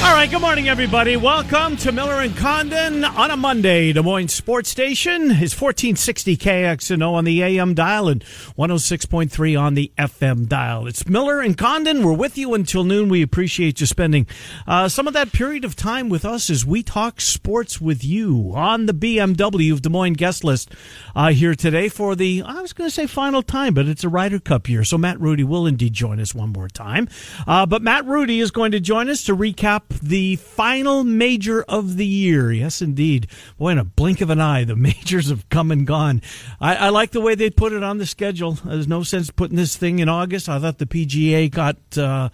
All right, good morning, everybody. Welcome to Miller and Condon on a Monday. Des Moines Sports Station is 1460 KXNO on the AM dial and 106.3 on the FM dial. It's Miller and Condon. We're with you until noon. We appreciate you spending uh, some of that period of time with us as we talk sports with you on the BMW of Des Moines guest list uh, here today for the, I was going to say final time, but it's a Ryder Cup year. So Matt Rudy will indeed join us one more time. Uh, but Matt Rudy is going to join us to recap the final major of the year. Yes, indeed. Boy, in a blink of an eye, the majors have come and gone. I, I like the way they put it on the schedule. There's no sense putting this thing in August. I thought the PGA got. Uh,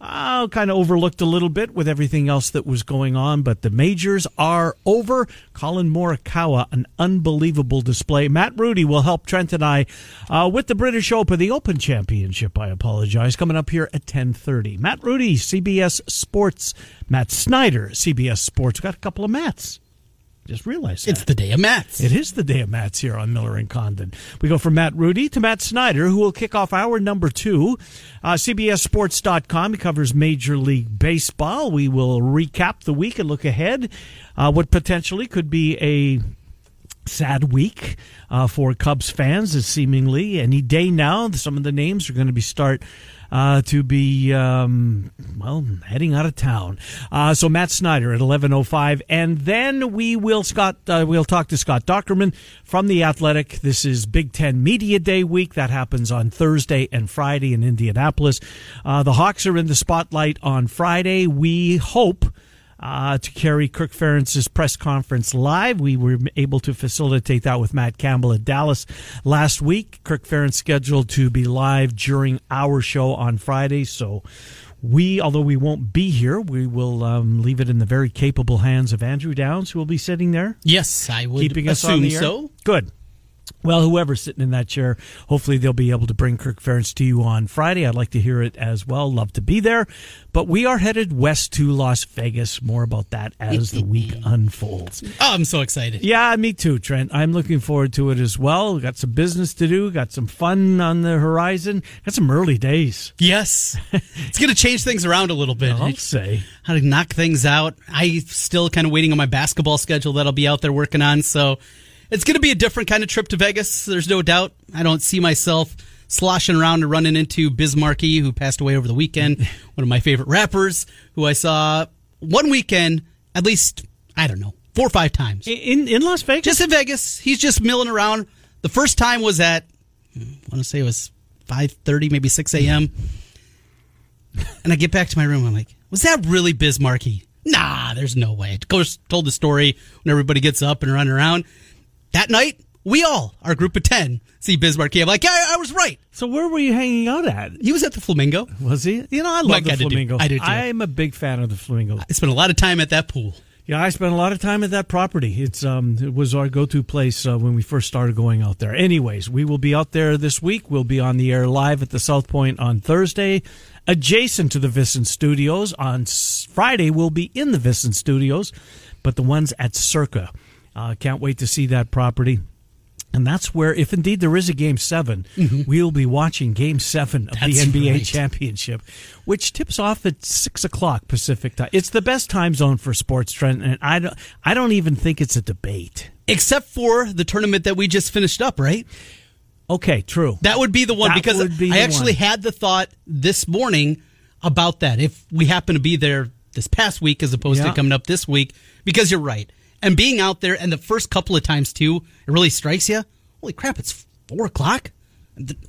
uh, kind of overlooked a little bit with everything else that was going on, but the majors are over. Collin Morikawa, an unbelievable display. Matt Rudy will help Trent and I uh, with the British Open, the Open Championship. I apologize. Coming up here at ten thirty. Matt Rudy, CBS Sports. Matt Snyder, CBS Sports. Got a couple of Matts. Just realized that. It's the day of Mats. It is the day of Mats here on Miller and Condon. We go from Matt Rudy to Matt Snyder, who will kick off our number two. Uh, CBSSports.com. He covers Major League Baseball. We will recap the week and look ahead. Uh, what potentially could be a sad week uh, for Cubs fans, is seemingly any day now. Some of the names are going to be start uh, to be um, well heading out of town. Uh, so Matt Snyder at eleven oh five, and then we will Scott uh, we'll talk to Scott Dochterman from the Athletic. This is Big Ten Media Day week that happens on Thursday and Friday in Indianapolis. Uh, the Hawks are in the spotlight on Friday. We hope uh, to carry Kirk Ferentz's press conference live. We were able to facilitate that with Matt Campbell at Dallas last week. Kirk Ferentz scheduled to be live during our show on Friday, so we, although we won't be here, we will um, leave it in the very capable hands of Andrew Downs, who will be sitting there. Yes, I would keeping us assume on the air. so. Good. Well, whoever's sitting in that chair, hopefully they'll be able to bring Kirk Ferentz to you on Friday. I'd like to hear it as well. Love to be there. But we are headed west to Las Vegas. More about that as the week unfolds. Oh, I'm so excited. Yeah, me too, Trent. I'm looking forward to it as well. Got some business to do, got some fun on the horizon, got some early days. Yes, it's going to change things around a little bit. I'll say. How to knock things out. I'm still kind of waiting on my basketball schedule that I'll be out there working on. So it's going to be a different kind of trip to Vegas. There's no doubt. I don't see myself sloshing around and running into Biz Markie, who passed away over the weekend. one of my favorite rappers, who I saw one weekend at least. I don't know four or five times In in Las Vegas? just in Vegas. He's just milling around. The first time was at I want to say it was five thirty, maybe six a.m. And I get back to my room. I'm like, was that really Biz Markie? Nah, there's no way. Of course, told the story when everybody gets up and running around. That night, we all, our group of ten, see Bismarck. I'm like, yeah, I was right. so where were you hanging out at? He was at the Flamingo. Was he? You know, I love Mike the flamingo. I do too. I'm a big fan of the flamingo. I spent a lot of time at that pool. Yeah, I spent a lot of time at that property. It's um, it was our go-to place uh, when we first started going out there. Anyways, we will be out there this week. We'll be on the air live at the South Point on Thursday, adjacent to the VSiN Studios. On s- Friday, we'll be in the VSiN Studios, but the ones at Circa. Uh, can't wait to see that property. And that's where, if indeed there is a game 7 we'll be watching game seven of That's the NBA right. championship, which tips off at six o'clock Pacific time. It's the best time zone for sports, Trent, and I don't, I don't even think it's a debate. Except for the tournament that we just finished up, right? Okay, true. That would be the one That because be I actually one. had the thought this morning about that. If we happen to be there this past week as opposed Yeah. to coming up this week, because you're right. And being out there and the first couple of times too, it really strikes you. Holy crap, it's four o'clock.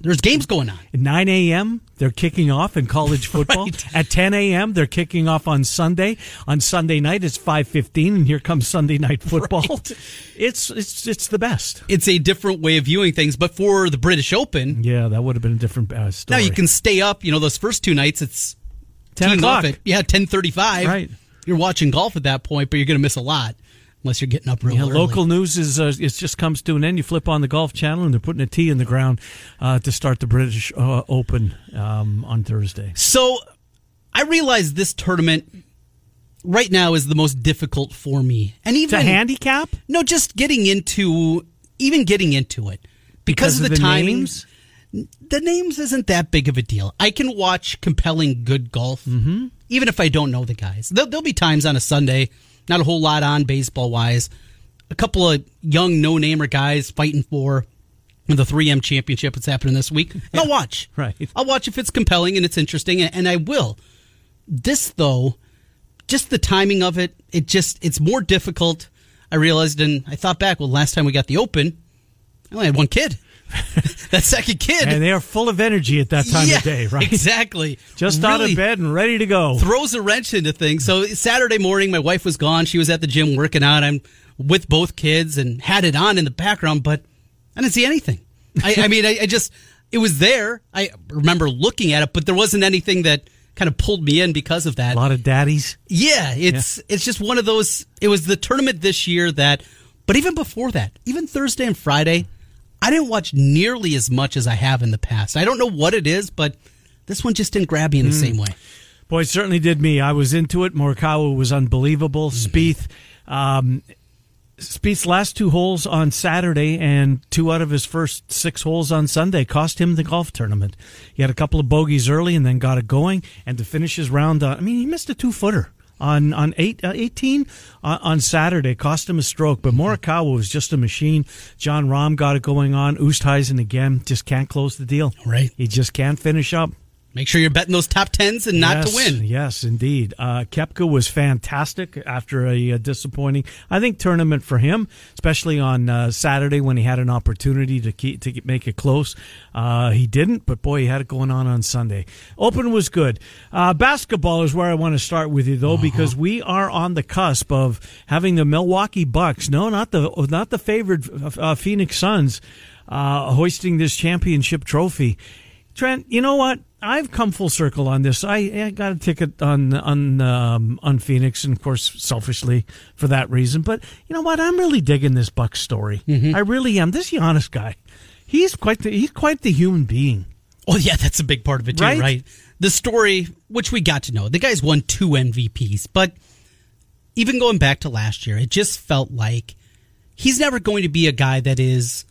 There's games going on. At 9 a.m., they're kicking off in college football. Right. At 10 a.m., they're kicking off on Sunday. On Sunday night, it's 5.15, and here comes Sunday night football. Right. It's, it's, it's the best. It's a different way of viewing things. But for the British Open, Yeah, that would have been a different uh, now you can stay up. You know, those first two nights, it's 10 teeing off o'clock. at yeah ten thirty five. Right. You're watching golf at that point, but you're going to miss a lot. Unless you're getting up real Yeah, early. local news is uh, it just comes to an end. You flip on the Golf Channel, and they're putting a tee in the ground uh, to start the British uh, Open um, on Thursday. So I realize this tournament right now is the most difficult for me, and even a handicap No, just getting into even getting into it because, of the, timing. names? The names isn't that big of a deal. I can watch compelling good golf, Mm-hmm. even if I don't know the guys. There'll, there'll be times on a Sunday, not a whole lot on baseball wise. A couple of young no namer guys fighting for the 3M championship. It's happening this week. And I'll watch. Right. I'll watch if it's compelling and it's interesting, and I will. This though, just the timing of it, it just it's more difficult. I realized, and I thought back. Well, last time we got the Open, I only had one kid. that second kid, And they are full of energy at that time yeah, of day, right? Exactly. Just out of bed and ready to go. Throws a wrench into things. So Saturday morning, my wife was gone. She was at the gym working out. I'm with both kids and had it on in the background, but I didn't see anything. I, I mean, I, I just it was there. I remember looking at it, but there wasn't anything that kind of pulled me in because of that. A lot of daddies. Yeah, it's it's just one of those. It was the tournament this year that, but even before that, even Thursday and Friday, I didn't watch nearly as much as I have in the past. I don't know what it is, but this one just didn't grab me in the hmm. same way. Boy, it certainly did me. I was into it. Morikawa was unbelievable. Mm-hmm. Spieth, um, Spieth's last two holes on Saturday and two out of his first six holes on Sunday cost him the golf tournament. He had a couple of bogeys early and then got it going. And to finish his round, on, I mean, he missed a two footer on on eight, uh, 18 uh, on Saturday. Cost him a stroke, but Morikawa was just a machine. Jon Rahm got it going on. Oosthuizen again just can't close the deal. Right. He just can't finish up. Make sure you're betting those top tens and not to win. Yes, indeed. Uh, Koepka was fantastic after a, uh disappointing, I think, tournament for him, especially on uh, Saturday when he had an opportunity to keep, to make it close. Uh, he didn't, but boy, he had it going on on Sunday. Open was good. Uh, basketball is where I want to start with you, though, because we are on the cusp of having the Milwaukee Bucks. No, not the not the favored uh, Phoenix Suns. Uh, hoisting this championship trophy. Trent, you know what? I've come full circle on this. I, I got a ticket on on um, on Phoenix, and of course, selfishly for that reason. But you know what? I'm really digging this Buck story. I really am. This Giannis guy, he's quite the, he's quite the human being. Oh yeah, that's a big part of it too, Right? right? The story, which we got to know, the guy's won two MVPs, but even going back to last year, it just felt like he's never going to be a guy that is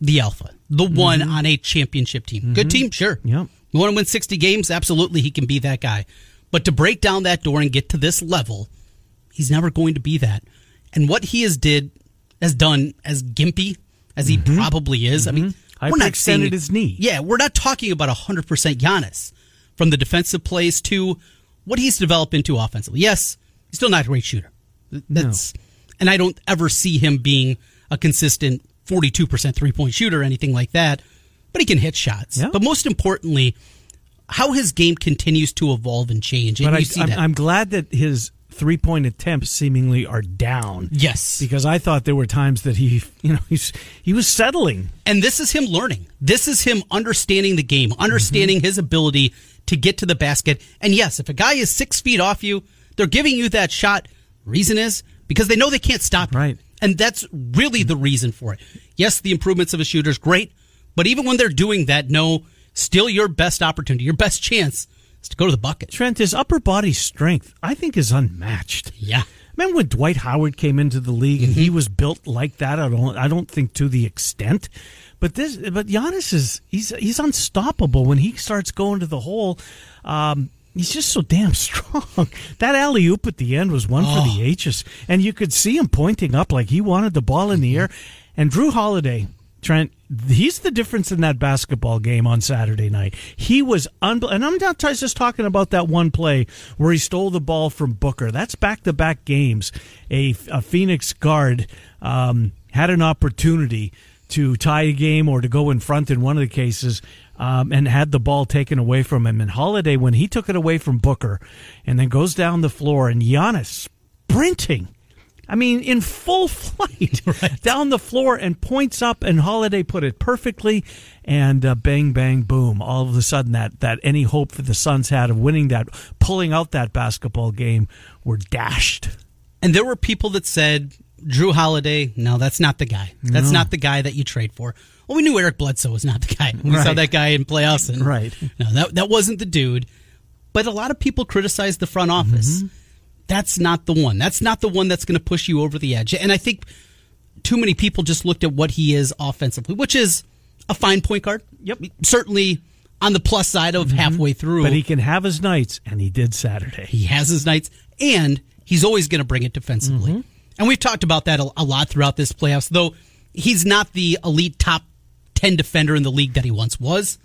the alpha, the mm-hmm. one on a championship team. Good mm-hmm. team, sure. Yep. You want to win 60 games? Absolutely, he can be that guy. But to break down that door and get to this level, he's never going to be that. And what he has did has done as gimpy as he mm-hmm. probably is. I mean, we're not saying his knee. Yeah, we're not talking about 100% Giannis from the defensive plays to what he's developed into offensively. Yes, he's still not a great shooter. That's and I don't ever see him being a consistent 42% three-point shooter or anything like that, but he can hit shots. Yeah. But most importantly, how his game continues to evolve and change. And But I, see I'm, that. I'm glad that his three point attempts seemingly are down. yes. Because I thought there were times that he, you know, he's he was settling. And this is him learning. This is him understanding the game, understanding his ability to get to the basket. And yes, if a guy is six feet off you, they're giving you that shot. Reason is because they know they can't stop you. Right. And that's really the reason for it. Yes, the improvements of a shooter is great, but even when they're doing that, no, still your best opportunity, your best chance is to go to the bucket. Trent, his upper body strength, I think, is unmatched. Yeah. Remember when Dwight Howard came into the league and he was built like that? I don't, I don't think to the extent, but this, but Giannis is he's he's unstoppable when he starts going to the hole. Um, he's just so damn strong. That alley oop at the end was one for the ages, and you could see him pointing up like he wanted the ball in the air. And Jrue Holiday, Trent, he's the difference in that basketball game on Saturday night. He was unbel- and I'm not just talking about that one play where he stole the ball from Booker. That's back to back games. A, a Phoenix guard um, had an opportunity to tie a game or to go in front in one of the cases. Um, and had the ball taken away from him. And Holiday, when he took it away from Booker, and then goes down the floor, and Giannis sprinting I mean, in full flight down the floor and points up, and Holiday put it perfectly, and uh, bang, bang, boom! All of a sudden, that that any hope that the Suns had of winning that, pulling out that basketball game, were dashed. And there were people that said Jrue Holiday, no, that's not the guy. That's not the guy that you trade for. Well, we knew Eric Bledsoe was not the guy. We saw that guy in playoffs, and Right. no, that that wasn't the dude. But a lot of people criticize the front office. Mm-hmm. That's not the one. That's not the one that's going to push you over the edge. And I think too many people just looked at what he is offensively, which is a fine point guard. Yep. certainly on the plus side of halfway through. But he can have his nights, and he did Saturday. He has his nights, and he's always going to bring it defensively. Mm-hmm. And we've talked about that a, lot throughout this playoffs, though he's not the elite top 10 defender in the league that he once was.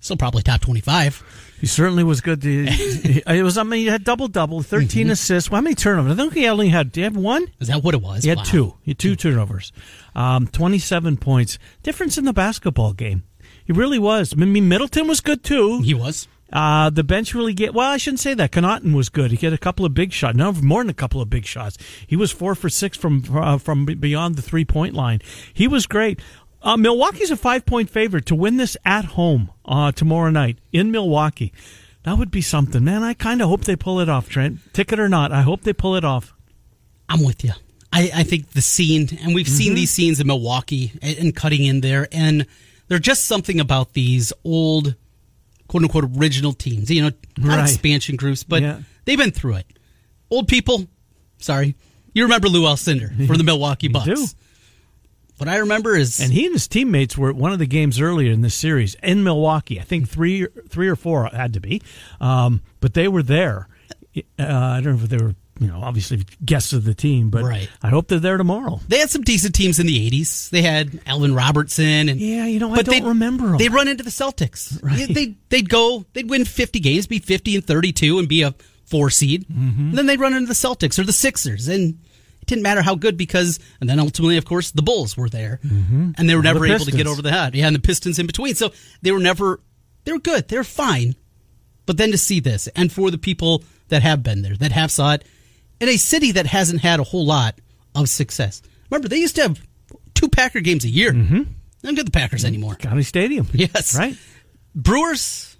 Still probably top 25. He certainly was good. To, it was. I mean, he had double double, 13 Mm-hmm. assists. Well, how many turnovers? I think he only had. Did he have one? Is that what it was? He had Wow. two. He had two turnovers. Um, 27 points. Difference in the basketball game. He really was. I mean, Middleton was good too. He was. Uh, the bench really get well. I shouldn't say that. Connaughton was good. He had a couple of big shots. No, more than a couple of big shots. He was four for six from uh, from beyond the three point line. He was great. Uh, Milwaukee's a five point favorite to win this at home uh, tomorrow night in Milwaukee. That would be something, man. I kind of hope they pull it off, Trent. Ticket or not, I hope they pull it off. I'm with you. I, I think the scene, and we've Mm-hmm. seen these scenes in Milwaukee and, and cutting in there, and there's just something about these old, quote unquote, original teams. You know, not Right. expansion groups, but Yeah. they've been through it. Old people, sorry, you remember Lou Alcindor from the Milwaukee Bucks. do. What I remember is And he and his teammates were at one of the games earlier in this series in Milwaukee. I think three, three or four had to be, um, but they were there. Uh, I don't know if they were, you know, obviously guests of the team, but Right. I hope they're there tomorrow. they had some decent teams in the '80s. They had Alvin Robertson, and Yeah, you know, I don't they'd- They'd run into the Celtics. Right. They they'd go, they'd win 50 games, be 50 and 32, and be a four seed. Mm-hmm. And then they'd run into the Celtics or the Sixers, and it didn't matter how good because. And then ultimately, of course, the Bulls were there, and they were Or never Mm-hmm. the able to get over the head. Yeah, and the Pistons in between. So they were never. They were good. They were fine. But then to see this, and for the people that have been there, that have saw it, in a city that hasn't had a whole lot of success. Remember, they used to have two Packer games a year. Mm-hmm. They don't get the Packers anymore. County Stadium. Yes. Right? Brewers,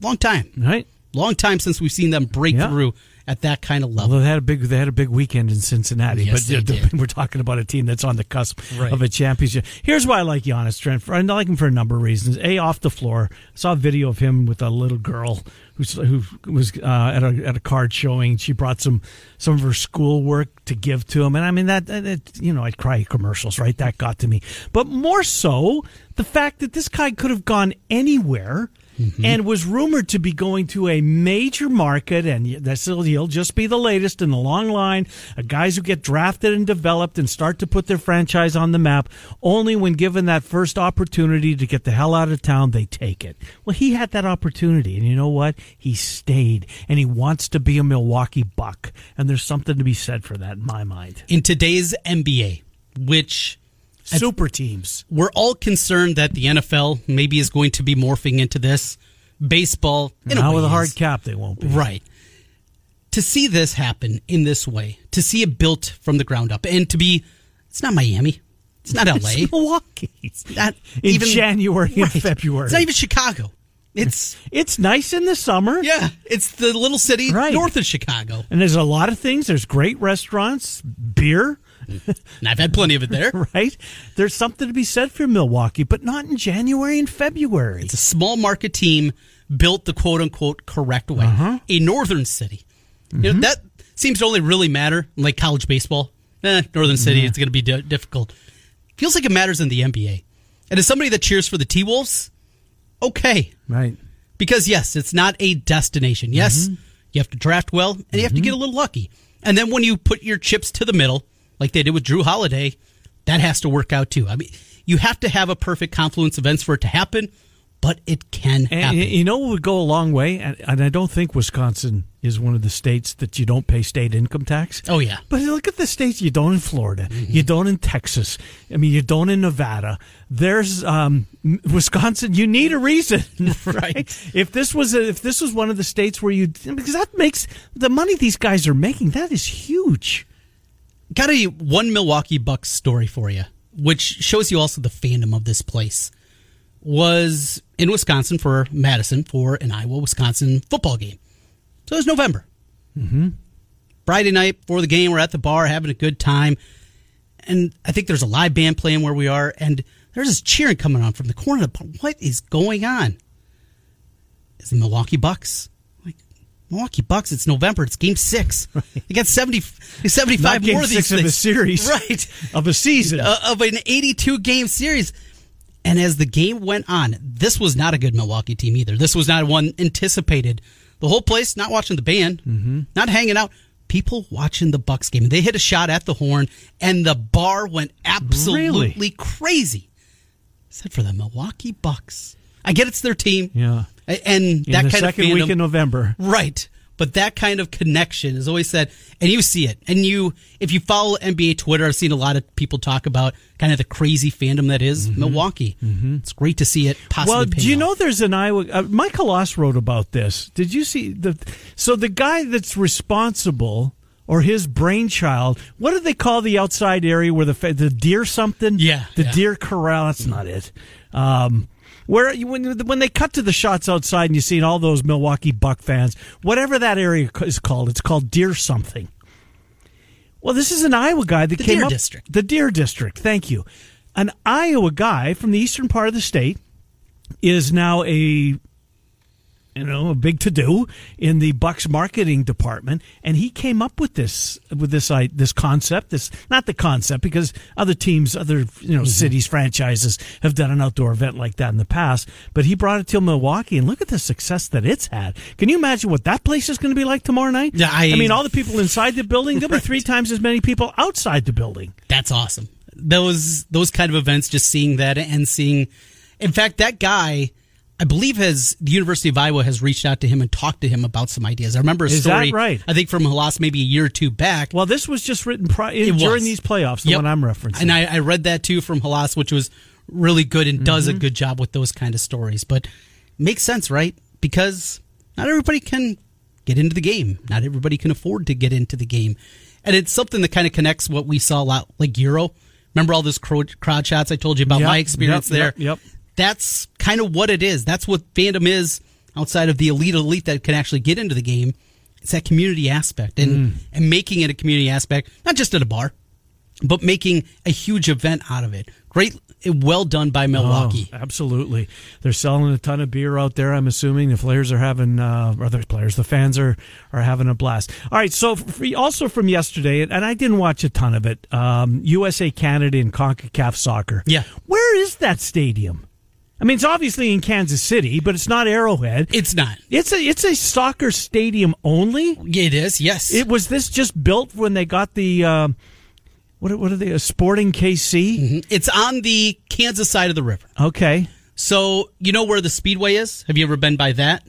long time. Right. Long time since we've seen them break Yeah. through at that kind of level. They had a big, they had a big weekend in Cincinnati, Yes, but we're talking about a team that's on the cusp Right. of a championship. Here's why I like Giannis Trent. I like him for a number of reasons. A, off the floor, I saw a video of him with a little girl who was uh, at a at a card showing. She brought some some of her schoolwork to give to him, and I mean that, that, you know I'd cry commercials, right? That got to me, but more so the fact that this guy could have gone anywhere Mm-hmm. and was rumored to be going to a major market, and that's he'll just be the latest in the long line of guys who get drafted and developed and start to put their franchise on the map. Only when given that first opportunity to get the hell out of town, they take it. Well, he had that opportunity, and you know what? He stayed, and he wants to be a Milwaukee Buck, and there's something to be said for that in my mind. In today's NBA, which Super teams. we're all concerned that the NFL maybe is going to be morphing into this baseball. In Now with a hard cap, they won't be. Right. To see this happen in this way, to see it built from the ground up, and to be, it's not Miami, it's not LA, It's Milwaukee. it's not In even January and Right. February. It's not even Chicago. It's It's nice in the summer. yeah, it's the little city Right. north of Chicago, And there's a lot of things. There's great restaurants, beer, and I've had plenty of it there. right? There's something to be said for Milwaukee, but not in January and February. It's a small market team built the quote unquote correct way. Uh-huh. A northern city. You Mm-hmm. know, that seems to only really matter in like college baseball. Eh, northern city, it's going to be di- difficult. Feels like it matters in the NBA. And as somebody that cheers for the T Wolves, okay. Right. Because yes, it's not a destination. Yes, Mm-hmm. you have to draft well and you have to get a little lucky. And then when you put your chips to the middle, like they did with Jrue Holiday, that has to work out too. I mean, you have to have a perfect confluence of events for it to happen, but it can happen. you know what would go a long way? And, and I don't think Wisconsin is one of the states that you don't pay state income tax. Oh, yeah. But look at the states you don't in Florida. You don't in Texas. I mean, you don't in Nevada. There's um, Wisconsin. You need a reason, right? Right. If this was a, if this was one of the states where you because that makes the money these guys are making that is huge. Got a one Milwaukee Bucks story for you, which shows you also the fandom of this place. Was in Wisconsin for Madison for an Iowa Wisconsin football game. So it was November. Mm-hmm. Friday night before the game, we're at the bar having a good time, and I think there's a live band playing where we are, and there's this cheering coming on from the corner of the bar. What is going on? It's the Milwaukee Bucks. Milwaukee Bucks, it's November, it's game six. They got 70, 75 game more of these six of a series, Right. Of a season. Uh, of an 82 game series. And as the game went on, this was not a good Milwaukee team either. This was not one anticipated. The whole place not watching the band, Mm-hmm. not hanging out. People watching the Bucks game. They hit a shot at the horn, and the bar went absolutely Really? crazy. Except for the Milwaukee Bucks. I get it's their team. Yeah. And that kind second of fandom, week in November. Right. But that kind of connection is always said, and you see it. And you, if you follow NBA Twitter, I've seen a lot of people talk about kind of the crazy fandom that is Milwaukee. Mm-hmm. It's great to see it possibly. Well, do you off. know there's an Iowa? Uh, Michael Loss wrote about this. Did you see the? So the guy that's responsible or his brainchild. What do they call the outside area where the the deer something? Yeah, the yeah. deer corral. That's not it. Um, where you- when when they cut to the shots outside and you see all those Milwaukee Buck fans, whatever that area is called, it's called deer something. Well, this is an Iowa guy that The came Deer up District. the Deer District. Thank you. An Iowa guy from the eastern part of the state is now a you know a big to do in the Bucks marketing department, and he came up with this with this i this concept. This not the concept because other teams, other you know mm-hmm. cities, franchises have done an outdoor event like that in the past. But he brought it to Milwaukee, and look at the success that it's had. Can you imagine what that place is going to be like tomorrow night? Yeah, I- mean, all the people inside the building. There'll be three times as many people outside the building. That's awesome. Those those kind of events, just seeing that and seeing. In fact, that guy, I believe, has the University of Iowa has reached out to him and talked to him about some ideas. I remember a Is that story, right? I think from Hlas maybe a year or two back. Well, this was just written pri- during was. these playoffs. The Yep. one I'm referencing. And I, I read that too from Hlas, which was really good and does Mm-hmm. a good job with those kind of stories. But makes sense, right? Because not everybody can get into the game. Not everybody can afford to get into the game. And it's something that kind of connects what we saw a lot like Euro. Remember all those crowd, crowd shots I told you about Yep, my experience yep, there? yep, yep. That's kind of what it is. That's what fandom is outside of the elite elite that can actually get into the game. It's that community aspect and, Mm. and making it a community aspect, not just at a bar but making a huge event out of it. Great, well done by Milwaukee. Oh, absolutely. They're selling a ton of beer out there. I'm assuming the players are having, uh, or the players, the fans are are having a blast. All right. So for, also from yesterday, and I didn't watch a ton of it. Um, USA, Canada, and Concacaf soccer. Yeah. Where is that stadium? I mean, it's obviously in Kansas City, but it's not Arrowhead. It's not. It's a it's a soccer stadium only. It is. Yes. It was this just built when they got the um, what what are they a Sporting KC? it's on the Kansas side of the river. Okay. So you know where the Speedway is? Have you ever been by that?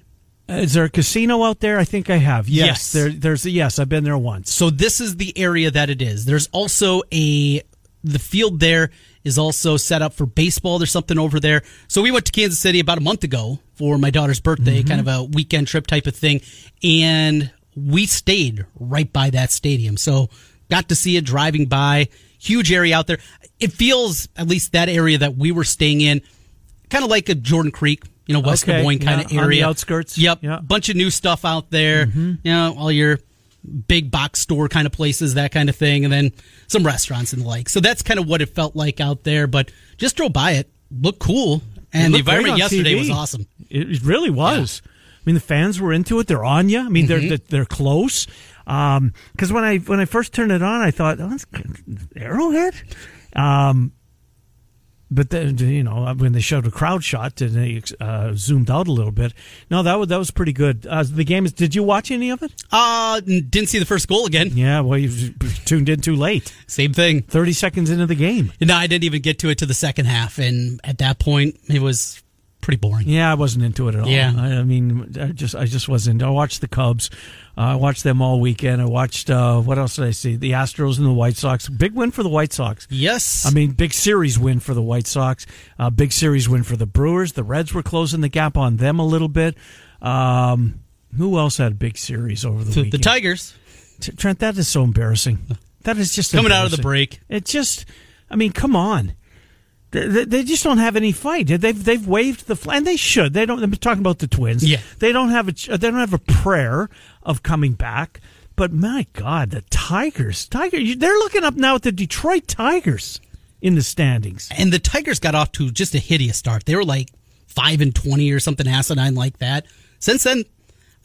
Is there a casino out there? I think I have. Yes, Yes. there, there's a yes. I've been there once. So this is the area that it is. There's also a the field there is also set up for baseball. There's something over there. So we went to Kansas City about a month ago for my daughter's birthday, mm-hmm. kind of a weekend trip type of thing, and we stayed right by that stadium. So got to see it driving by. Huge area out there. It feels at least that area that we were staying in, kind of like a Jordan Creek. You know, West Okay, Des Moines kind yeah, of on the area, outskirts. Yep, Yeah. bunch of new stuff out there. Mm-hmm. You know, all your big box store kind of places, that kind of thing, and then some restaurants and the like. So that's kind of what it felt like out there. But just drove by it, looked cool, and the environment yesterday TV. was awesome. It, really was. I mean, the fans were into it. They're on you. I mean, Mm-hmm. they're they're close. Because when I when I first turned it on, I thought, oh, that's Arrowhead. Um, but then you know when they showed a crowd shot and they uh, zoomed out a little bit. No, that was that was pretty good. Uh, the game is. Did you watch any of it? Uh didn't see the first goal again. Yeah. Well, you tuned in too late. Same thing. Thirty seconds into the game. No, I didn't even get to it to the second half, and at that point, it was pretty boring. Yeah, I wasn't into it at all. Yeah. I, I mean, I just I just wasn't. I watched the Cubs. Uh, I watched them all weekend. I watched uh, what else did I see? The Astros and the White Sox. Big win for the White Sox. Yes, I mean, big series win for the White Sox. Uh, big series win for the Brewers. The Reds were closing the gap on them a little bit. Um, who else had a big series over the weekend? the Tigers Trent, that is so embarrassing. That is just coming out of the break. It just, I mean, come on. They, they- just don't have any fight. They've they've waved the flag, and they should. They don't. I'm talking about the Twins. Yeah. they don't have a they don't have a prayer of coming back. But but my God, the Tigers, Tigers, they're looking up now at the Detroit Tigers in the standings. And the Tigers got off to just a hideous start. They were like five and twenty or something asinine like that. Since then,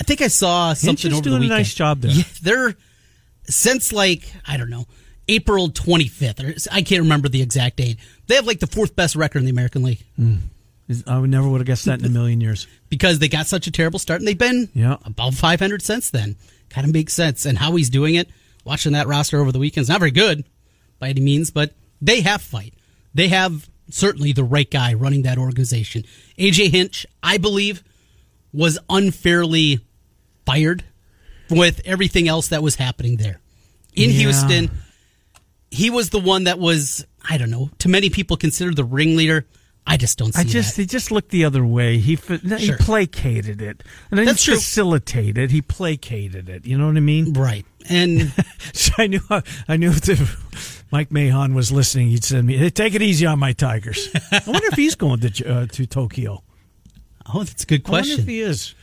I think I saw something Hinch is over doing the weekend. a nice job there. Yeah, they're since like I don't know April twenty fifth, or I can't remember the exact date. They have like the fourth best record in the American League hmm. I would never would have guessed that in a million years. because they got such a terrible start, and they've been Yeah. above five hundred since then. Kind of makes sense, and how he's doing it. Watching that roster over the weekends, not very good by any means, but they have fight. They have certainly the right guy running that organization. AJ Hinch, I believe, was unfairly fired with everything else that was happening there. In Yeah. Houston, he was the one that was, I don't know, to many people considered the ringleader. I just don't see I just that. he just looked the other way. He Sure. he placated it, and That's he true. facilitated. He placated it. You know what I mean? Right. And So I knew I knew if Mike Mahon was listening, he'd send me, hey, "Take it easy on my Tigers." I wonder if he's going to uh, to Tokyo. oh, that's a good I wonder if question. he is.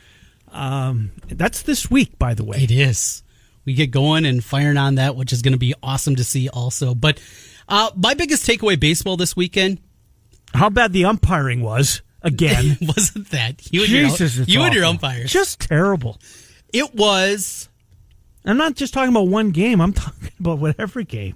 Um, that's this week, by the way. It is. We get going and firing on that, which is going to be awesome to see also. But uh, my biggest takeaway baseball this weekend How bad the umpiring was again. wasn't that you and Jesus, your, you and your umpires. just terrible. it was. I'm not just talking about one game. I'm talking about whatever game.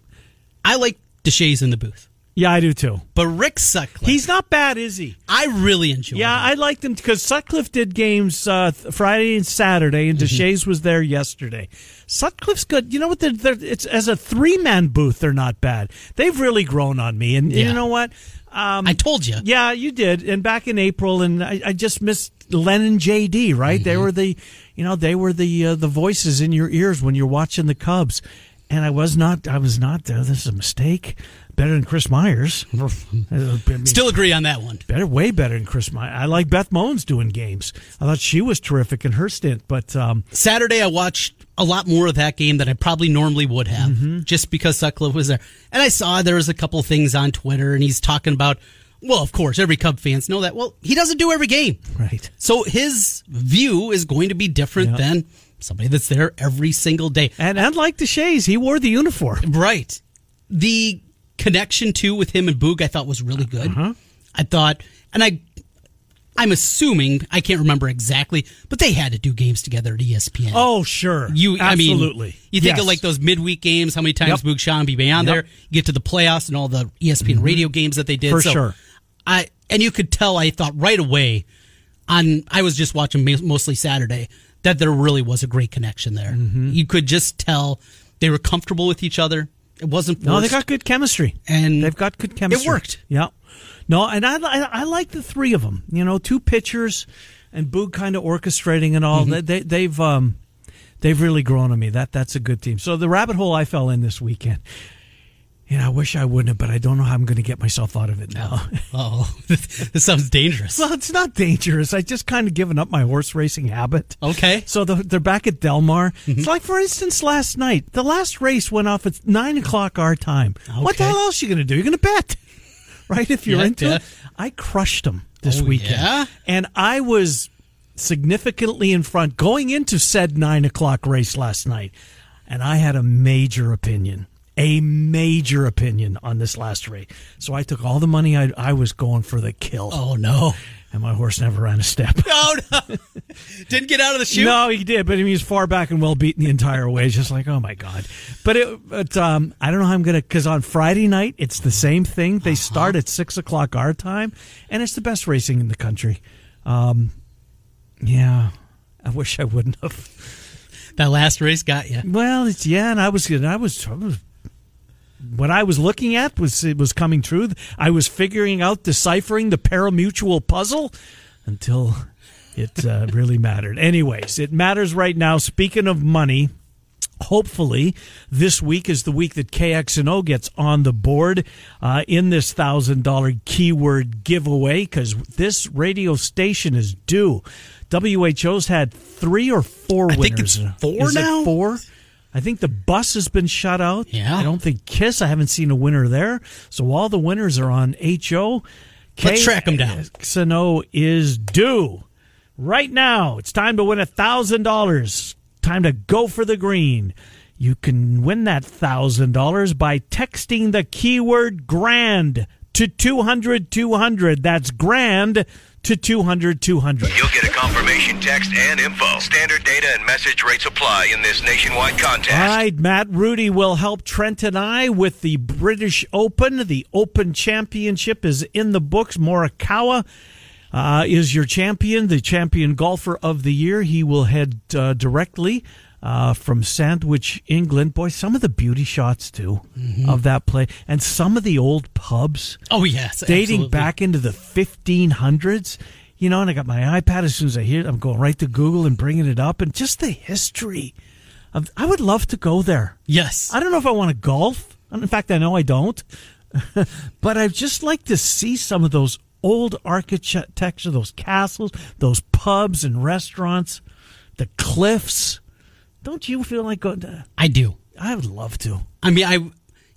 I like Deshaies in the booth, Yeah, I do too. but Rick Sutcliffe, He's not bad, is he? I really enjoy. Yeah, him. I liked him because Sutcliffe did games uh, Friday and Saturday, and Mm-hmm. Deshaies was there yesterday. Sutcliffe's good. You know what? They're, they're, it's as a three man booth, they're not bad. They've really grown on me, and, Yeah. you know what? Um, I told you. yeah, you did. And back in April, and I, I just missed Len and JD. Right? They were the, you know, they were the uh, the voices in your ears when you're watching the Cubs. And I was not. I was not. Uh, this is a mistake. Better than Chris Myers. Uh, I mean, Still agree on that one. better, way better than Chris Myers. I like Beth Mowins doing games. I thought she was terrific in her stint. But um, Saturday, I watched a lot more of that game than I probably normally would have, Mm-hmm. just because Sutcliffe was there. And I saw there was a couple things on Twitter, and he's talking about, well, of course, every Cub fans know that. Well, he doesn't do every game, right. so his view is going to be different Yeah. than somebody that's there every single day. And unlike the Shays, he wore the uniform. Right. The connection too with him and Boog, I thought was really good. Uh-huh. I thought, and I, I'm assuming I can't remember exactly, but they had to do games together at ESPN. Oh, sure. You, absolutely. I mean, you think Yes. of like those midweek games, how many times Yep. Boog Sciambi beyond Yep. there. You get to the playoffs and all the ESPN radio games that they did. For So sure. I and you could tell. I thought right away. On I was just watching mostly Saturday that there really was a great connection there. Mm-hmm. You could just tell they were comfortable with each other. It wasn't forced. No, they got good chemistry, And they've got good chemistry. It worked. Yeah. No, and I, I, I like the three of them. You know, two pitchers and Boog kind of orchestrating and all. Mm-hmm. They, they, they've um, they've really grown on me. That that's a good team. So the rabbit hole I fell in this weekend. Know, I wish I wouldn't have, but I don't know how I'm going to get myself out of it now. Oh, this sounds dangerous. well, it's not dangerous. I just kind of given up my horse racing habit. Okay. So the, they're back at Del Mar. Mm-hmm. It's like, for instance, last night, the last race went off at nine o'clock our time. What the hell else are you going to do? You're going to bet, right? If you're Yeah, into yeah. it. I crushed them this Oh, weekend, yeah? and I was significantly in front going into said nine o'clock race last night, and I had a major opinion. A major opinion on this last race. So I took all the money I, I was going for the kill. Oh no. And my horse never ran a step. Oh no. Didn't get out of the chute. No, he did, but I mean, he's far back and well beaten the entire way. Just like, oh my god. But it, but um, I don't know how I'm gonna because on Friday night it's the same thing. They start at six o'clock our time, and it's the best racing in the country. Um, yeah, I wish I wouldn't have. That last race got you. Well, it's yeah, and I was and I was. I was what I was looking at was it was coming true. I was figuring out deciphering the parimutuel puzzle until it uh, really mattered. Anyways, it matters right now. Speaking of money, hopefully this week is the week that KXNO gets on the board uh, in this thousand dollar keyword giveaway because this radio station is due. WHO's had three or four I winners. think it's four Is it now? four. I think the bus has been shut out. Yeah. I don't think Kiss. I haven't seen a winner there. So all the winners are on HO. Let's track them down. KXNO is due right now. It's time to win a thousand dollars. time to go for the green. You can win that $1,000 by texting the keyword grand to 200 200. That's grand to 200 200. You'll get a confirmation text and info. Standard data and message rates apply in this nationwide contest. All right, Matt Rudy will help Trent and I with the British Open. The Open Championship is in the books. Morikawa uh, is your champion, the champion golfer of the year. He will head uh, directly uh, from Sandwich, England. Boy, some of the beauty shots too Mm-hmm. of that play, and some of the old pubs Oh yes, dating absolutely. back into the 1500s. You know, and I got my iPad as soon as I hear it, I'm going right to Google and bringing it up, and just the history of. I would love to go there. Yes, I don't know if I want to golf. In fact, I know I don't. but I'd just like to see some of those old architecture, those castles, those pubs and restaurants, the cliffs. Don't you feel like going to? I do. I would love to. I mean, I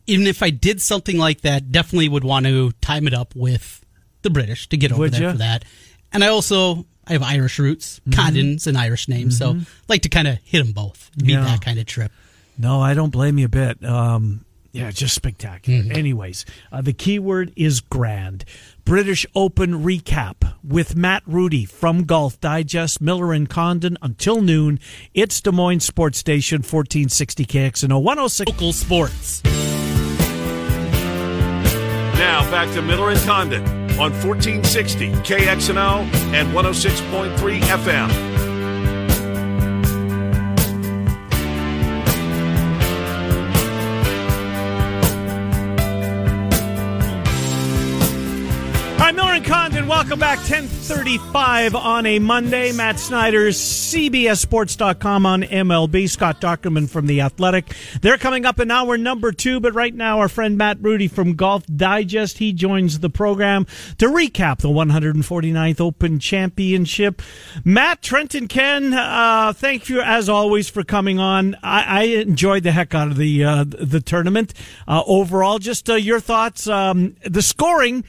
even if I did something like that, definitely would want to time it up with the British to get over Would there ya? for that. And I also I have Irish roots. Mm-hmm. Condon's an Irish name, so like to kind of hit them both. Be Yeah. that kind of trip. No, I don't blame you a bit. Um, yeah, just spectacular. Anyways, uh, the keyword is grand. British Open recap with Matt Rudy from Golf Digest, Miller and Condon until noon. It's Des Moines Sports Station, 1460 KXNO 106. Local sports. Now back to Miller and Condon on 1460 KXNO and 106.3 FM. Condon, welcome back. 1035 on a Monday. Matt Snyder's CBSSports.com on MLB. Scott Dochterman from The Athletic. They're coming up in hour number two, but right now our friend Matt Rudy from Golf Digest, he joins the program to recap the 149th Open Championship. Matt, Trenton, Ken, uh, thank you as always for coming on. I, I enjoyed the heck out of the, uh, the tournament. Uh, overall, just uh, your thoughts. Um, the scoring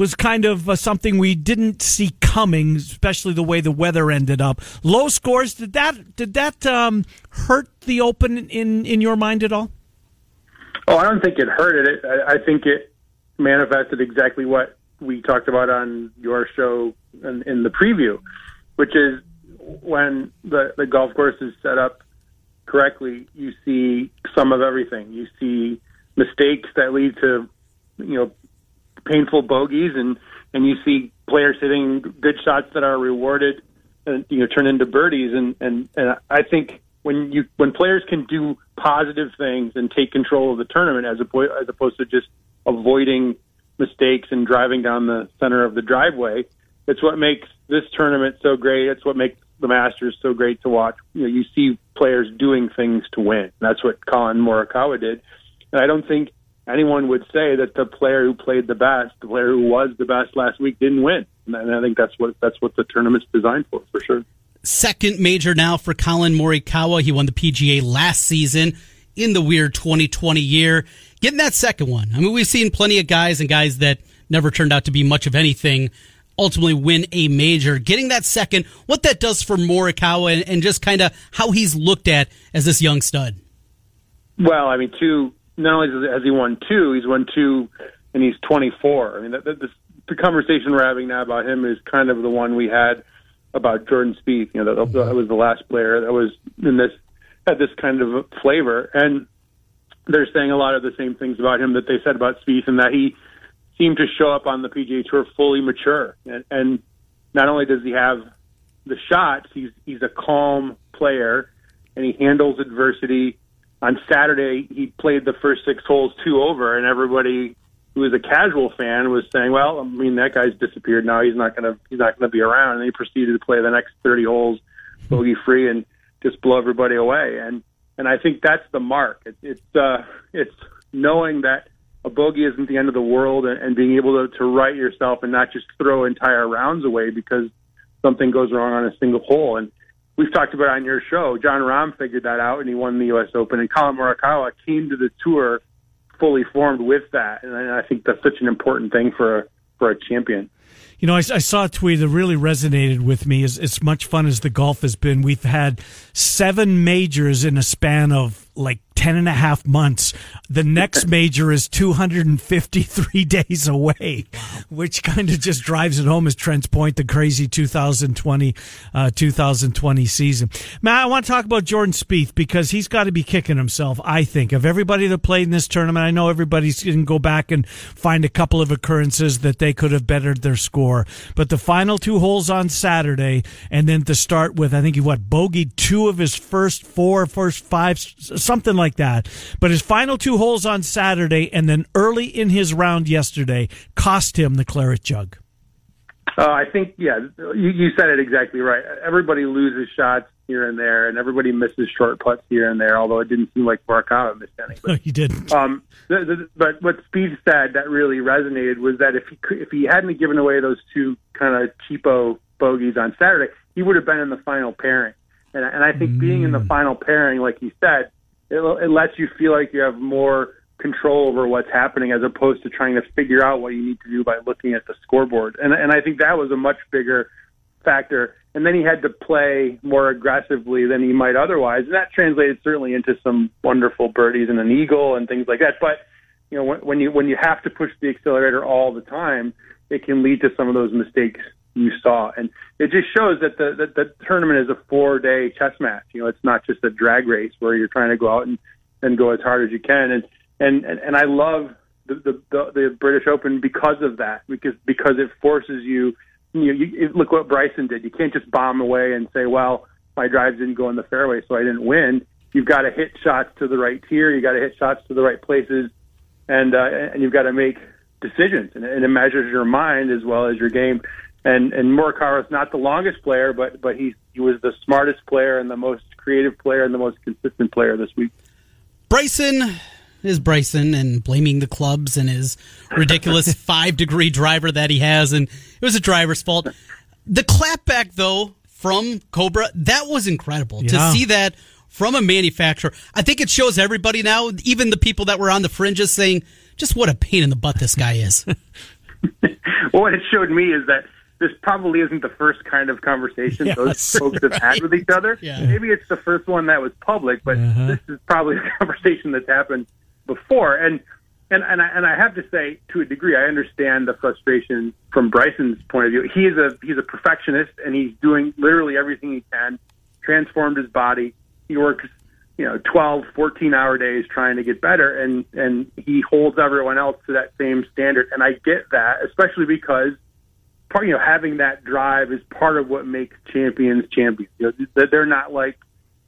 was kind of uh, something we didn't see coming, especially the way the weather ended up. Low scores did that did that um, hurt the Open in in your mind at all? Oh, I don't think it hurted it. I, I think it manifested exactly what we talked about on your show in, in the preview, which is when the, the golf course is set up correctly, you see some of everything. You see mistakes that lead to, you know, painful bogeys, and and you see players hitting good shots that are rewarded and you know turn into birdies. And and and I think when you when players can do positive things and take control of the tournament as opposed as opposed to just avoiding mistakes and driving down the center of the driveway, it's what makes this tournament so great. It's what makes the Masters so great to watch. You know, you see players doing things to win. That's what Collin Morikawa did, and I don't think anyone would say that the player who played the best, the player who was the best last week, didn't win. And I think that's what that's what the tournament's designed for, for sure. Second major now for Collin Morikawa. He won the PGA last season in the weird 2020 year. Getting that second one. I mean, we've seen plenty of guys and guys that never turned out to be much of anything ultimately win a major. Getting that second, what that does for Morikawa and, and just kind of how he's looked at as this young stud. Well, I mean, two. Not only has he won two, he's won two, and he's 24. I mean, that, that, the conversation we're having now about him is kind of the one we had about Jordan Spieth. You know, that, that was the last player that was in this had this kind of flavor, and they're saying a lot of the same things about him that they said about Spieth, and that he seemed to show up on the PGA Tour fully mature, and, and not only does he have the shots, he's he's a calm player, and he handles adversity on Saturday he played the first six holes two over, and everybody who was a casual fan was saying, "Well, I mean that guy's disappeared now. He's not gonna he's not gonna be around." And he proceeded to play the next thirty holes bogey free and just blow everybody away. And and I think that's the mark. It, it's uh, it's knowing that a bogey isn't the end of the world, and, and being able to, to right yourself and not just throw entire rounds away because something goes wrong on a single hole. And we've talked about on your show. Jon Rahm figured that out, and he won the U.S. Open. And Collin Morikawa came to the tour fully formed with that, and I think that's such an important thing for a, for a champion. You know, I, I, saw a tweet that really resonated with me. As, as much fun as the golf has been, we've had seven majors in a span of like 10 and a half months. The next major is 253 days away, which kind of just drives it home as Trent's point, the crazy 2020, uh, 2020 season. Matt, I want to talk about Jordan Spieth because he's got to be kicking himself, I think. Of everybody that played in this tournament, I know everybody's going to go back and find a couple of occurrences that they could have bettered their score. But the final two holes on Saturday, and then to start with, I think he, what, bogeyed two of his first four, first five, something like that. But his final two holes on Saturday and then early in his round yesterday cost him the claret jug. Uh, I think, yeah, you, you said it exactly right. Everybody loses shots here and there, and everybody misses short putts here and there. Although it didn't seem like Morikawa missed any. But, no, he didn't. Um, the, the, but what Spieth said that really resonated was that if he could, if he hadn't given away those two kind of cheapo bogeys on Saturday, he would have been in the final pairing. And, and I think mm. being in the mm. final pairing, like he said, it, it lets you feel like you have more control over what's happening as opposed to trying to figure out what you need to do by looking at the scoreboard. And and I think that was a much bigger factor. And then he had to play more aggressively than he might otherwise. And that translated certainly into some wonderful birdies and an eagle and things like that. But you know, when, when you when you have to push the accelerator all the time, it can lead to some of those mistakes you saw. And it just shows that the, that the tournament is a four day chess match. You know, it's not just a drag race where you're trying to go out and, and go as hard as you can. And, and, and, I love the, the, the, the British Open because of that, because, because it forces you, you know, you, look what Bryson did. You can't just bomb away and say, well, my drives didn't go in the fairway, so I didn't win. You've got to hit shots to the right tier. You got to hit shots to the right places, and uh, and you've got to make decisions. And, and it measures your mind as well as your game and and Morikawa is not the longest player, but but he he was the smartest player and the most creative player and the most consistent player this week. Bryson is Bryson and blaming the clubs and his ridiculous five degree driver that he has, and it was a driver's fault. The clapback though from Cobra that was incredible yeah. to see that from a manufacturer. I think it shows everybody now, even the people that were on the fringes, saying just what a pain in the butt this guy is. well, what it showed me is that this probably isn't the first kind of conversation yes. those folks have had with each other. yeah. Maybe it's the first one that was public, but uh-huh. this is probably a conversation that's happened before. And and and I, and I have to say, to a degree, I understand the frustration from Bryson's point of view. He is a he's a perfectionist, and he's doing literally everything he can. Transformed his body. He works, you know, 12, 14 hour days trying to get better, and and he holds everyone else to that same standard. And I get that, especially because part, you know, having that drive is part of what makes champions champions. You know, that they're not like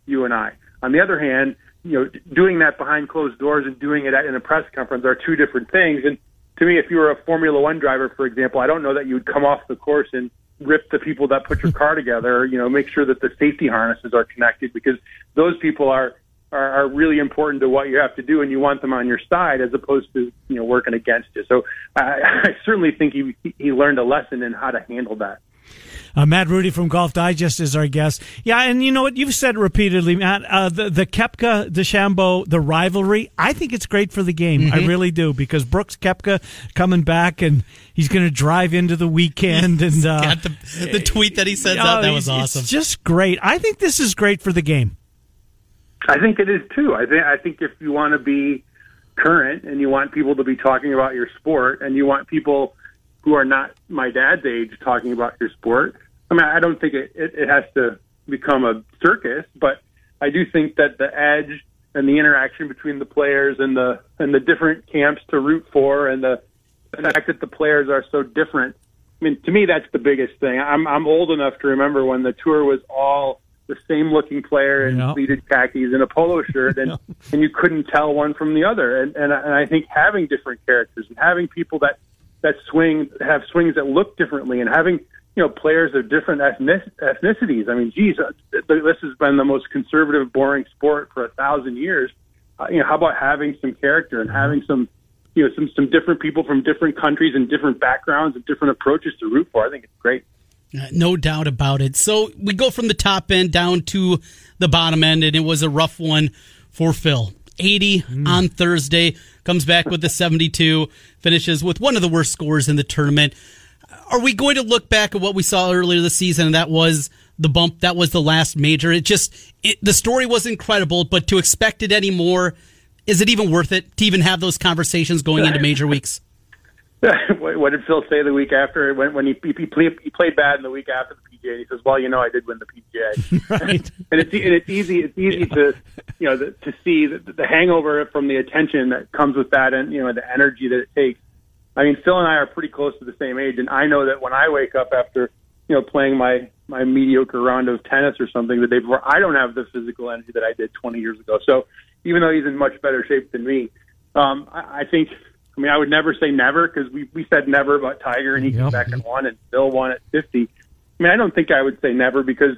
you and I. On the other hand, you know, doing that behind closed doors and doing it in a press conference are two different things. And to me, if you were a Formula One driver, for example, I don't know that you would come off the course and rip the people that put your car together. You know, make sure that the safety harnesses are connected because those people are are, are really important to what you have to do, and you want them on your side as opposed to you know working against you. So I, I certainly think he he learned a lesson in how to handle that. Uh, Matt Rudy from Golf Digest is our guest. Yeah, and you know what you've said repeatedly, Matt. Uh, the Koepka the Koepka DeChambeau the rivalry. I think it's great for the game. Mm-hmm. I really do because Brooks Koepka coming back and he's going to drive into the weekend and uh, the, the, tweet that he sent out that was awesome. It's just great. I think this is great for the game. I think it is too. I think I think if you want to be current and you want people to be talking about your sport and you want people who are not my dad's age talking about your sport. I mean, I don't think it, it, it has to become a circus, but I do think that the edge and the interaction between the players and the and the different camps to root for and the, the fact that the players are so different. I mean, to me, that's the biggest thing. I'm I'm old enough to remember when the tour was all the same looking player in yep. pleated khakis and a polo shirt, and and you couldn't tell one from the other. And and, and I think having different characters and having people that that swing have swings that look differently, and having you know players of different ethnic, ethnicities. I mean, geez, uh, this has been the most conservative, boring sport for a thousand years. Uh, you know, how about having some character and having some you know some some different people from different countries and different backgrounds and different approaches to root for? I think it's great. Uh, no doubt about it. So we go from the top end down to the bottom end, and it was a rough one for Phil. 80 mm. on Thursday, comes back with the 72, finishes with one of the worst scores in the tournament. are we going to look back at what we saw earlier this season and that was the bump that was the last major it just it, the story was incredible but to expect it anymore is it even worth it to even have those conversations going into major weeks what did Phil say the week after when when he he, played, he played bad in the week after the PGA? He says, "Well, you know, I did win the PGA." right. and it's and it's easy it's easy yeah. to you know the, to see the, the hangover from the attention that comes with that and you know the energy that it takes. I mean, Phil and I are pretty close to the same age, and I know that when I wake up after you know playing my my mediocre round of tennis or something the day before, I don't have the physical energy that I did 20 years ago. So even though he's in much better shape than me, um, I, I think I mean, I would never say never because we we said never about Tiger, and he yep. came back and won, and Phil won at 50. I mean, I don't think I would say never because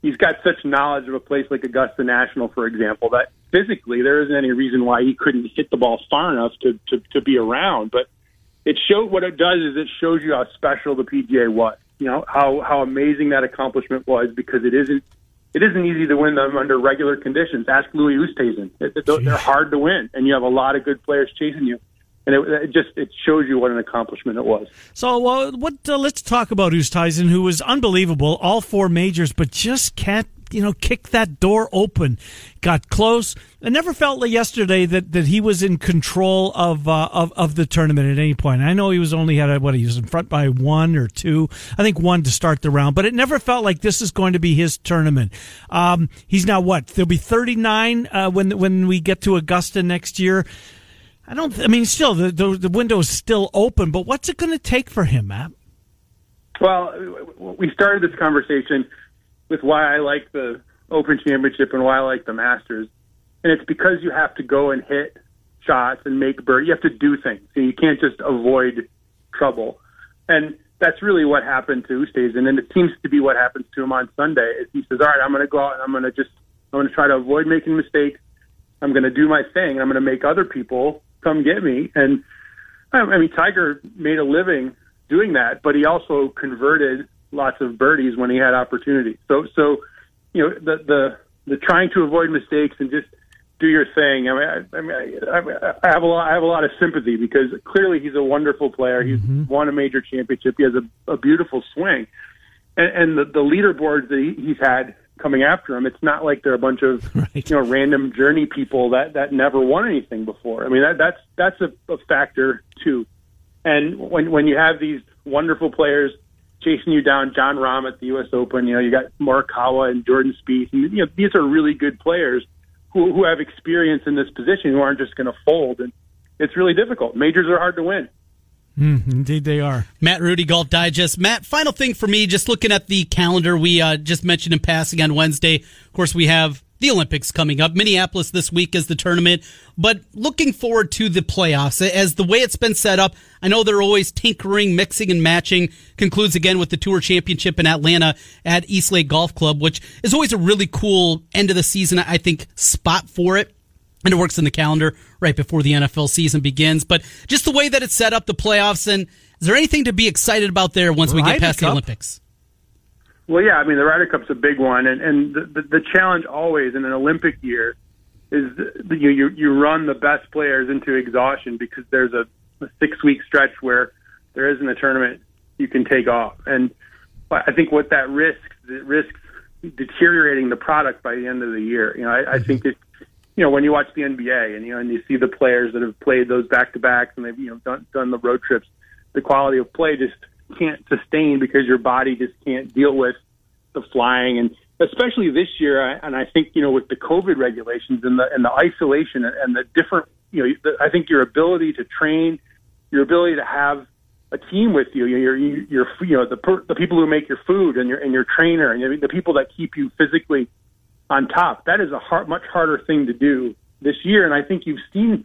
he's got such knowledge of a place like Augusta National, for example, that physically there isn't any reason why he couldn't hit the ball far enough to to, to be around. But it showed what it does is it shows you how special the PGA was. You know how how amazing that accomplishment was because it isn't it isn't easy to win them under regular conditions. Ask Louis Oosthuizen; they're hard to win, and you have a lot of good players chasing you and it, it, just it shows you what an accomplishment it was. So, uh, what? Uh, let's talk about Oosthuizen, who was unbelievable, all four majors, but just can't you know kick that door open. Got close. I never felt like yesterday that, that he was in control of, uh, of of the tournament at any point. I know he was only had what he was in front by one or two. I think one to start the round, but it never felt like this is going to be his tournament. Um, he's now what? There'll be thirty nine uh, when when we get to Augusta next year. I don't. I mean, still the the, the window is still open, but what's it going to take for him, Matt? Well, we started this conversation with why I like the Open Championship and why I like the Masters, and it's because you have to go and hit shots and make bird. You have to do things. You can't just avoid trouble, and that's really what happened to Oosthuizen, and it seems to be what happens to him on Sunday. Is he says, "All right, I'm going to go out and I'm going to just I'm going to try to avoid making mistakes. I'm going to do my thing, and I'm going to make other people come get me. And I mean, Tiger made a living doing that, but he also converted lots of birdies when he had opportunity. So, so you know, the the the trying to avoid mistakes and just do your thing. I mean, I, I, mean, I, I have a lot. I have a lot of sympathy because clearly he's a wonderful player. He's mm-hmm. won a major championship. He has a, a beautiful swing, and, and the, the leaderboards that he, he's had coming after him. It's not like they're a bunch of right. you know random journey people that that never won anything before. I mean that that's that's a, a factor too. And when when you have these wonderful players chasing you down, Jon Rahm at the U.S. Open, you know you got Morikawa and Jordan Spieth, and you know these are really good players who who have experience in this position who aren't just going to fold. And it's really difficult. Majors are hard to win. Mm, indeed, they are. Matt Rudy, Golf Digest. Matt, final thing for me, just looking at the calendar, we uh, just mentioned in passing on Wednesday. Of course, we have the Olympics coming up. Minneapolis this week is the tournament, but looking forward to the playoffs as the way it's been set up. I know they're always tinkering, mixing, and matching. Concludes again with the Tour Championship in Atlanta at East Lake Golf Club, which is always a really cool end of the season, I think, spot for it and it works in the calendar right before the NFL season begins. But just the way that it's set up, the playoffs, and is there anything to be excited about there once we get past the Olympics? Well, yeah, I mean the Ryder Cup's a big one, and and the, the, the challenge always in an Olympic year is the, you, you you run the best players into exhaustion because there's a, a six week stretch where there isn't a tournament you can take off, and I think what that risks it risks deteriorating the product by the end of the year. You know, I, I think mm-hmm. it you know, when you watch the NBA and you know, and you see the players that have played those back to backs and they've you know done done the road trips, the quality of play just can't sustain because your body just can't deal with the flying and especially this year. And I think you know with the COVID regulations and the and the isolation and the different you know, the, I think your ability to train, your ability to have a team with you, you know your your you know the the people who make your food and your and your trainer and the people that keep you physically on top. That is a hard, much harder thing to do this year, and I think you've seen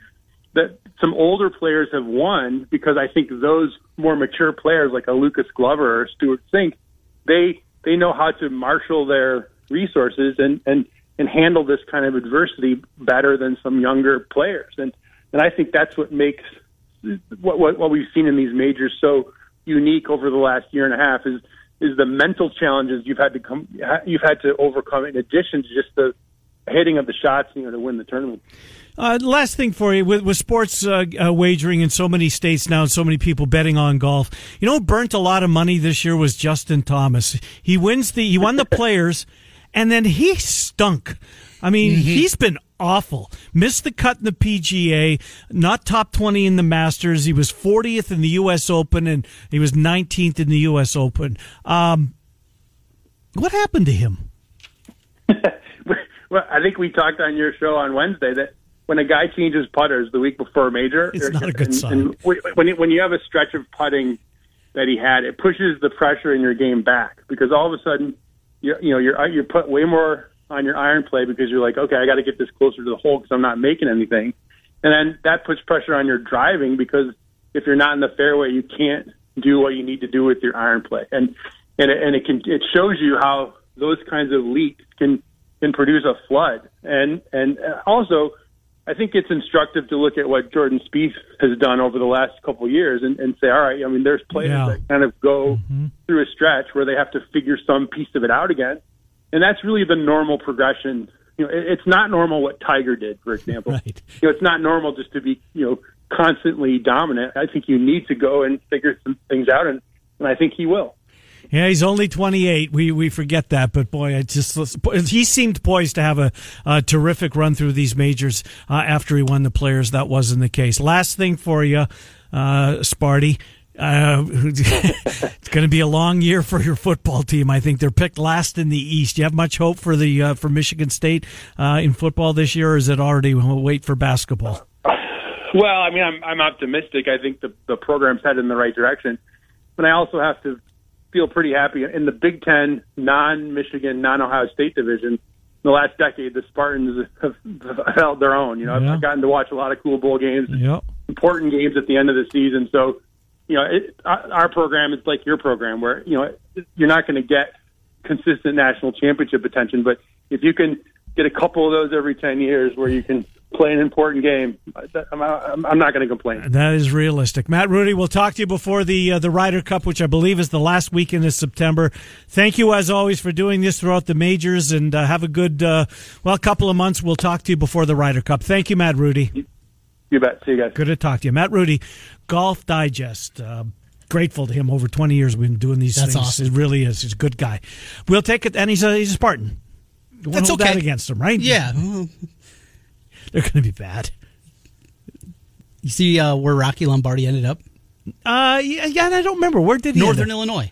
that some older players have won because I think those more mature players like a Lucas Glover or Stewart Cink, they they know how to marshal their resources and and and handle this kind of adversity better than some younger players. And and I think that's what makes what what, what we've seen in these majors so unique over the last year and a half is is the mental challenges you've had to come you've had to overcome in addition to just the hitting of the shots, you know, to win the tournament. Uh, last thing for you with, with sports uh, uh, wagering in so many states now, and so many people betting on golf. You know, who burnt a lot of money this year was Justin Thomas. He wins the he won the Players, and then he stunk. I mean, he's been awful. Missed the cut in the PGA, not top 20 in the Masters. He was 40th in the U.S. Open, and he was 19th in the U.S. Open. Um, what happened to him? well, I think we talked on your show on Wednesday that when a guy changes putters the week before a major, It's not a good and, sign. And when you, when you have a stretch of putting that he had, it pushes the pressure in your game back because all of a sudden, you you know you're you put way more on your iron play because you're like, okay, I got to get this closer to the hole because I'm not making anything, and then that puts pressure on your driving because if you're not in the fairway, you can't do what you need to do with your iron play, and and it, and it can it shows you how those kinds of leaks can can produce a flood, and and uh, also. I think it's instructive to look at what Jordan Spieth has done over the last couple of years and, and say, all right, I mean, there's players Yeah. that kind of go mm-hmm. through a stretch where they have to figure some piece of it out again, and that's really the normal progression. You know, it, it's not normal what Tiger did, for example. Right. You know, it's not normal just to be you know constantly dominant. I think you need to go and figure some things out, and, and I think he will. Yeah, he's only 28. We we forget that, but boy, it just he seemed poised to have a, a terrific run through these majors uh, after he won the Players. That wasn't the case. Last thing for you, uh, Sparty. Uh, it's going to be a long year for your football team. I think they're picked last in the East. Do You have much hope for the uh, for Michigan State uh, in football this year, or is it already we'll wait for basketball? Well, I mean, I'm I'm optimistic. I think the the program's headed in the right direction, but I also have to feel pretty happy in the Big Ten, non-Michigan, non-Ohio State division. In the last decade, the Spartans have, held their own. You know, Yeah. I've gotten to watch a lot of cool bowl games, Yep. important games at the end of the season. So, you know, it, our program is like your program, where you know you're not going to get consistent national championship attention, but if you can get a couple of those every ten years, where you can play an important game, I'm, I'm, I'm not going to complain. That is realistic. Matt Rudy, we'll talk to you before the uh, the Ryder Cup, which I believe is the last weekend of September. Thank you as always for doing this throughout the majors, and uh, have a good uh, well couple of months. We'll talk to you before the Ryder Cup. Thank you, Matt Rudy. You bet. See you guys. Good to talk to you, Matt Rudy. Golf Digest. Uh, grateful to him. Over twenty years, we've been doing these That's things. awesome. It really is. He's a good guy. We'll take it, and he's a he's a Spartan. You won't That's hold okay. that against him, right? Yeah. they're going to be bad. You see uh, where Rocky Lombardi ended up? Uh, yeah, yeah, and I don't remember where did he end Northern up? Illinois.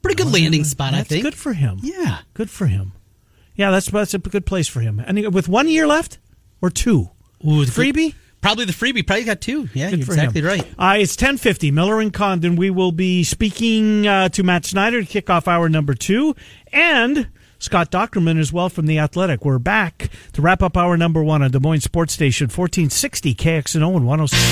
Pretty good landing spot, I think. good for him. Yeah. Good for him. Yeah, that's that's a good place for him. And with one year left or two, Ooh, the freebie. Probably the freebie. Probably got two. Yeah, Good you're exactly him. right. Uh, it's ten fifty. Miller and Condon. We will be speaking uh, to Matt Snyder to kick off hour number two, and Scott Dochterman as well from the Athletic. We're back to wrap up hour number one on Des Moines Sports Station fourteen sixty KXNO and one hundred six.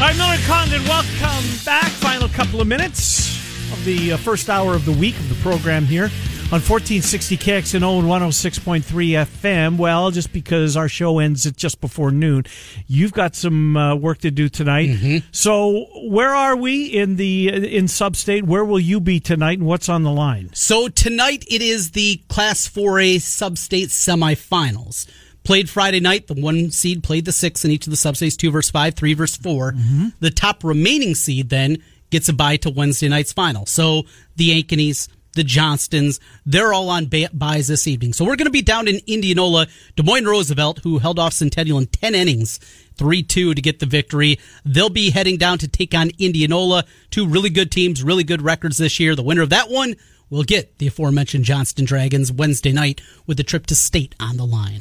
All right, Miller Condon, welcome back. Final couple of minutes of the uh, first hour of the week of the program here on 1460 KXNO and 106.3 FM. Well, just because our show ends at just before noon, you've got some uh, work to do tonight. So, where are we in the in Substate? Where will you be tonight, and what's on the line? So tonight it is the Class 4A sub-state semifinals. Played Friday night. The one seed played the six in each of the substates, two versus five, three versus 4 The top remaining seed then gets a bye to Wednesday night's final. So the Ankeny's, the Johnstons, they're all on ba- byes this evening. So we're going to be down in Indianola. Des Moines Roosevelt, who held off Centennial in 10 innings, 3-2 to get the victory. They'll be heading down to take on Indianola. Two really good teams, really good records this year. The winner of that one will get the aforementioned Johnston Dragons Wednesday night with the trip to state on the line.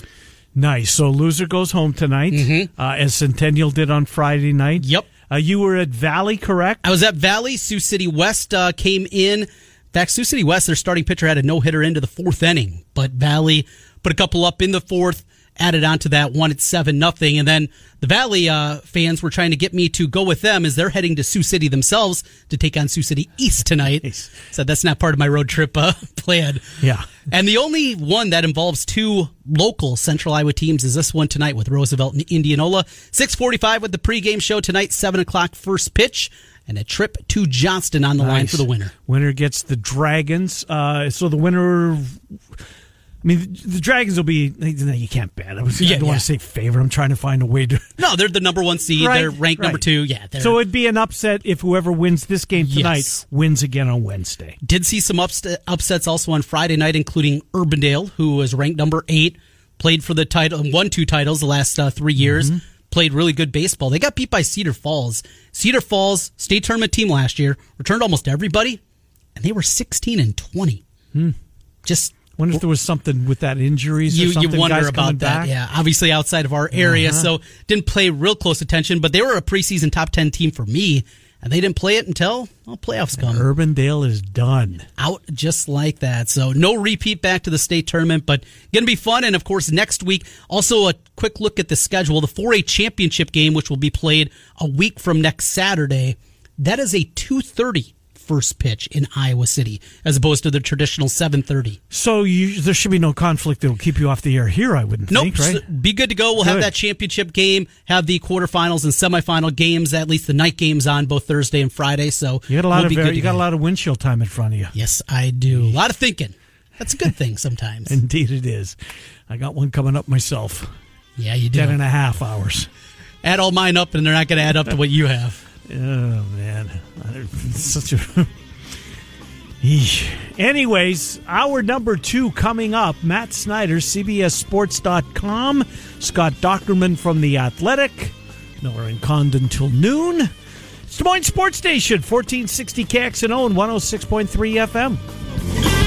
Nice. So, loser goes home tonight, uh, as Centennial did on Friday night. Yep. Uh, you were at Valley, correct? I was at Valley. Sioux City West uh, came in. In fact, Sioux City West, their starting pitcher had a no hitter into the fourth inning, but Valley put a couple up in the fourth added on to that one at seven nothing. And then the Valley uh, fans were trying to get me to go with them as they're heading to Sioux City themselves to take on Sioux City East tonight. Nice. So that's not part of my road trip uh, plan. Yeah. And the only one that involves two local Central Iowa teams is this one tonight with Roosevelt and Indianola. 645 with the pregame show tonight, 7 o'clock first pitch, and a trip to Johnston on the line for the winner. Winner gets the Dragons. Uh, so the winner. I mean, the Dragons will be. You can't bet. I, was, I don't want to say favorite. I'm trying to find a way to. No, they're the number one seed. Right, they're ranked number two. Yeah. So it'd be an upset if whoever wins this game tonight Yes. wins again on Wednesday. did see some ups- upsets also on Friday night, including Urbandale, who was ranked number eight, played for the title, won two titles the last uh, three years, Mm-hmm. played really good baseball. They got beat by Cedar Falls. Cedar Falls state tournament team last year returned almost everybody, and they were sixteen and twenty. Just Wonder if there was something with that injuries. or you, you something, wonder guys about that. back? Yeah, obviously outside of our area, Uh-huh. so didn't play real close attention. But they were a preseason top ten team for me, and they didn't play it until well, playoffs come Urbandale is done. out just like that. So no repeat back to the state tournament, but going to be fun. And of course, next week, also a quick look at the schedule. The 4A championship game, which will be played a week from next Saturday, that is a 2.30 first pitch in Iowa City, as opposed to the traditional 7.30. So you, there should be no conflict that will keep you off the air here. I wouldn't Nope. think, right? so be good to go. We'll have that championship game, have the quarterfinals and semifinal games, at least the night games on both Thursday and Friday. So You got a lot we'll of very, you got a lot of windshield time in front of you. Yes, I do. A lot of thinking. That's a good thing sometimes. Indeed, it is. I got one coming up myself. yeah, you do. Ten and a half hours. add all mine up and they're not going to add up to what you have. Oh man, such a. Anyways, our number two coming up. Matt Snyder, CBSSports.com. Scott Dochterman from The Athletic. Miller and Condon till noon. It's Des Moines Sports Station, 1460 KXNO and 106.3 FM.